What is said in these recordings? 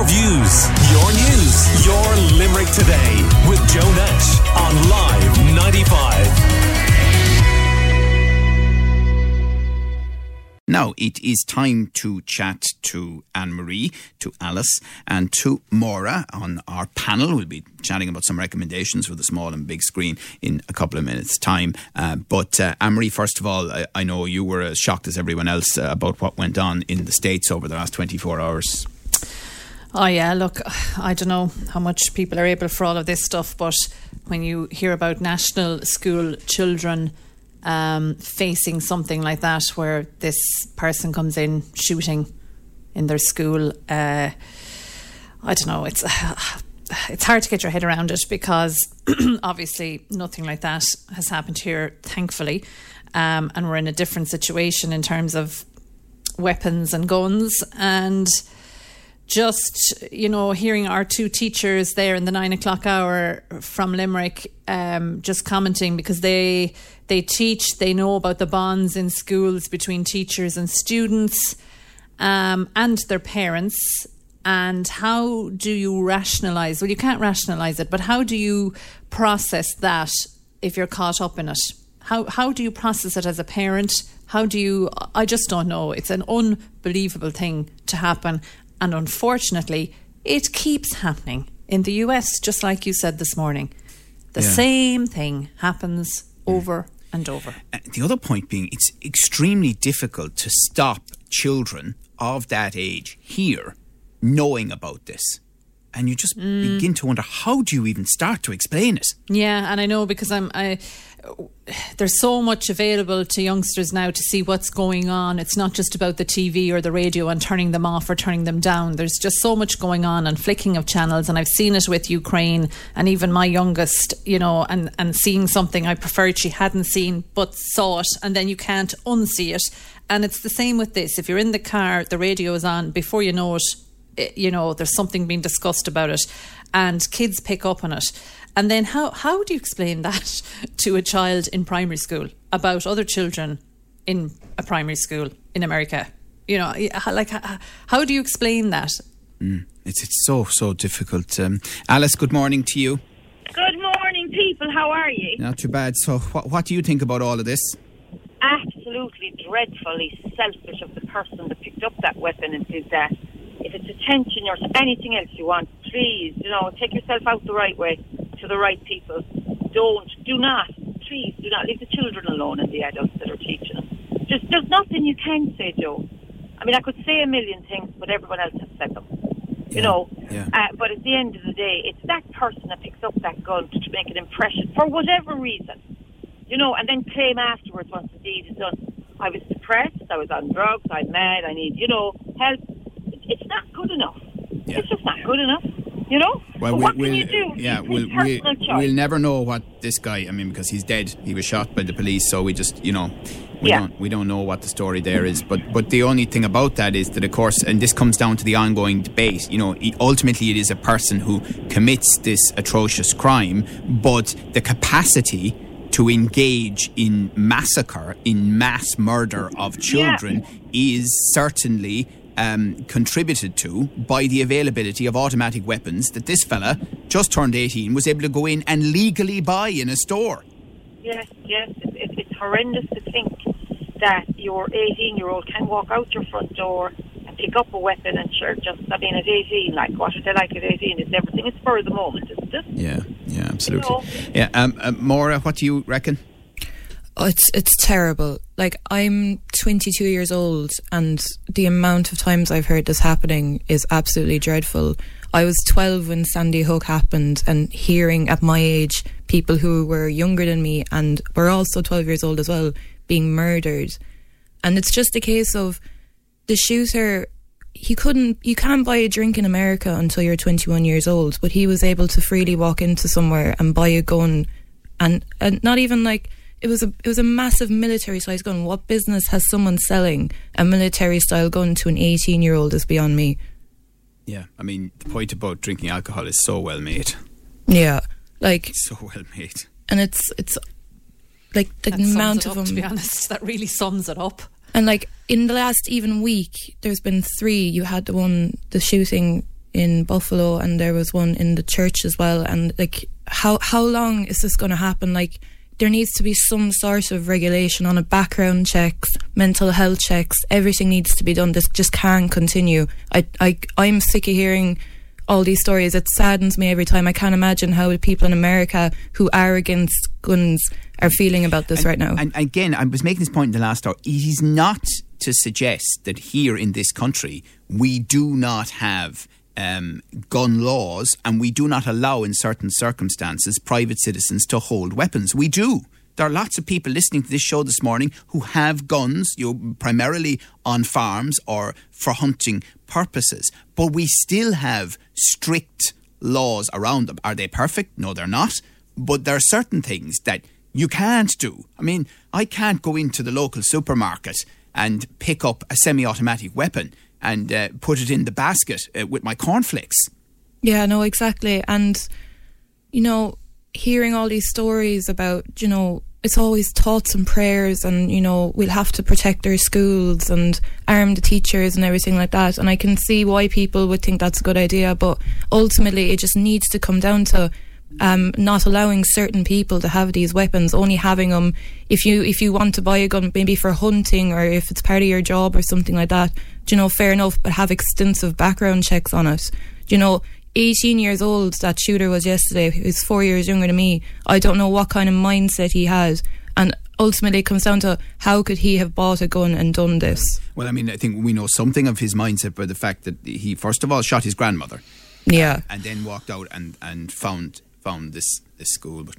Your views, your news, your Limerick today with Joe Nash on Live 95. Now it is time to chat to Anne Marie, to Alice, and to Maura on our panel. We'll be chatting about some recommendations for the small and big screen in a couple of minutes' time. Uh, but uh, Marie, first of all, I, I, know you were as shocked as everyone else uh, about what went on in the States over the last 24 hours. Oh, yeah, look, I don't know how much people are able for all of this stuff, but when you hear about national school children um, facing something like that, where this person comes in shooting in their school. Uh, I don't know. It's it's hard to get your head around it because obviously nothing like that has happened here, thankfully, um, and we're in a different situation in terms of weapons and guns and just you know hearing our two teachers there in the nine o'clock hour from Limerick um, just commenting because they they teach they know about the bonds in schools between teachers and students um, and their parents. And how do you rationalize well you can't rationalize it but how do you process that if you're caught up in it? How how do you process it as a parent? How do you I just don't know. It's an unbelievable thing to happen and unfortunately, it keeps happening in the US, just like you said this morning. The yeah. same thing happens over and over. Uh, the other point being, it's extremely difficult to stop children of that age here knowing about this and you just mm. begin to wonder how do you even start to explain it? Yeah and i know because i'm i there's so much available to youngsters now to see what's going on. It's not just about the tv or the radio and turning them off or turning them down. There's just so much going on and flicking of channels and i've seen it with ukraine and even my youngest you know and and seeing something i preferred she hadn't seen but saw it and then you can't unsee it. And it's the same with this. If you're in the car the radio is on. Before you know it you know, there's something being discussed about it, and kids pick up on it. And then how how do you explain that to a child in primary school about other children in a primary school in America? You know, like how do you explain that? Mm, it's it's so so difficult. Um, Alice, good morning to you. Good morning, people. How are you? Not too bad. So, what what do you think about all of this? Absolutely dreadfully selfish of the person that picked up that weapon and did that if it's attention or anything else you want, please, you know, take yourself out the right way to the right people. Don't, do not, please, do not leave the children alone and the adults that are teaching them. Just, there's nothing you can say, Joe. I mean, I could say a million things, but everyone else has said them. You yeah, know, yeah. Uh, but at the end of the day, it's that person that picks up that gun to make an impression for whatever reason. You know, and then claim afterwards once the deed is done. I was depressed, I was on drugs, I'm mad, I need, you know, help it's not good enough. Yeah. It's just not good enough. You know? Well, we, what we'll, can you do? Yeah, we'll, we, we'll never know what this guy. I mean, because he's dead. He was shot by the police, so we just, you know, we yeah. don't we don't know what the story there is. But but the only thing about that is that, of course, and this comes down to the ongoing debate. You know, ultimately, it is a person who commits this atrocious crime, but the capacity to engage in massacre, in mass murder of children, yeah. is certainly um, contributed to by the availability of automatic weapons that this fella, just turned 18, was able to go in and legally buy in a store. Yes, yes. It, it's horrendous to think that your 18 year old can walk out your front door and pick up a weapon and sure, just, I mean, at 18, like, what are they like at 18? It's everything is for the moment, isn't it? Yeah, yeah, absolutely. You know? Yeah, um, uh, Maura, what do you reckon? Oh, it's it's terrible. Like I'm 22 years old, and the amount of times I've heard this happening is absolutely dreadful. I was 12 when Sandy Hook happened, and hearing at my age people who were younger than me and were also 12 years old as well being murdered, and it's just a case of the shooter. He couldn't. You can't buy a drink in America until you're 21 years old, but he was able to freely walk into somewhere and buy a gun, and and not even like it was a it was a massive military sized gun. What business has someone selling a military style gun to an eighteen year old is beyond me. Yeah, I mean the point about drinking alcohol is so well made. Yeah, like so well made, and it's it's like the that amount of up, them. To be honest, that really sums it up. And like in the last even week, there's been three. You had the one, the shooting in Buffalo, and there was one in the church as well. And like, how how long is this going to happen? Like, there needs to be some sort of regulation on a background checks, mental health checks. Everything needs to be done. This just can't continue. I I I'm sick of hearing all these stories. It saddens me every time. I can't imagine how the people in America who are against guns are feeling about this and, right now. And again, I was making this point in the last hour. It is not to suggest that here in this country we do not have um, gun laws and we do not allow, in certain circumstances, private citizens to hold weapons. We do. There are lots of people listening to this show this morning who have guns, you know, primarily on farms or for hunting purposes. But we still have strict laws around them. Are they perfect? No, they're not. But there are certain things that you can't do. I mean, I can't go into the local supermarket and pick up a semi automatic weapon and uh, put it in the basket uh, with my cornflakes. Yeah, no, exactly. And, you know, hearing all these stories about, you know, it's always thoughts and prayers and you know we'll have to protect our schools and arm the teachers and everything like that and i can see why people would think that's a good idea but ultimately it just needs to come down to um, not allowing certain people to have these weapons only having them if you if you want to buy a gun maybe for hunting or if it's part of your job or something like that Do you know fair enough but have extensive background checks on it Do you know 18 years old that shooter was yesterday, he's four years younger than me. I don't know what kind of mindset he has. And ultimately it comes down to how could he have bought a gun and done this? Well, I mean, I think we know something of his mindset by the fact that he, first of all, shot his grandmother. Yeah. And then walked out and, and found found this this school. But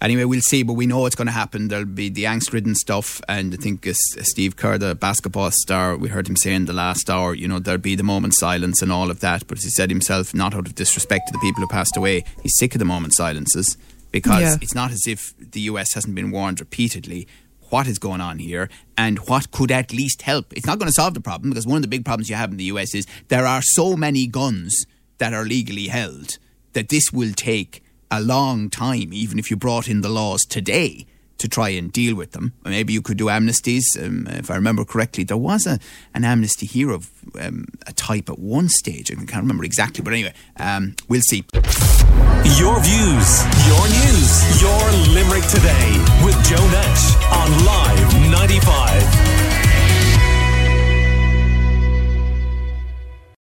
anyway, we'll see. But we know it's going to happen. There'll be the angst-ridden stuff, and I think uh, Steve Kerr, the basketball star, we heard him say in the last hour, you know, there'll be the moment silence and all of that. But as he said himself, not out of disrespect to the people who passed away, he's sick of the moment silences because yeah. it's not as if the US hasn't been warned repeatedly what is going on here and what could at least help. It's not going to solve the problem because one of the big problems you have in the US is there are so many guns that are legally held that this will take a long time, even if you brought in the laws today to try and deal with them. Maybe you could do amnesties. Um, if I remember correctly, there was a, an amnesty here of um, a type at one stage. I can't remember exactly, but anyway, um, we'll see. Your views, your news, your Limerick today with Joe Nash on Live 95.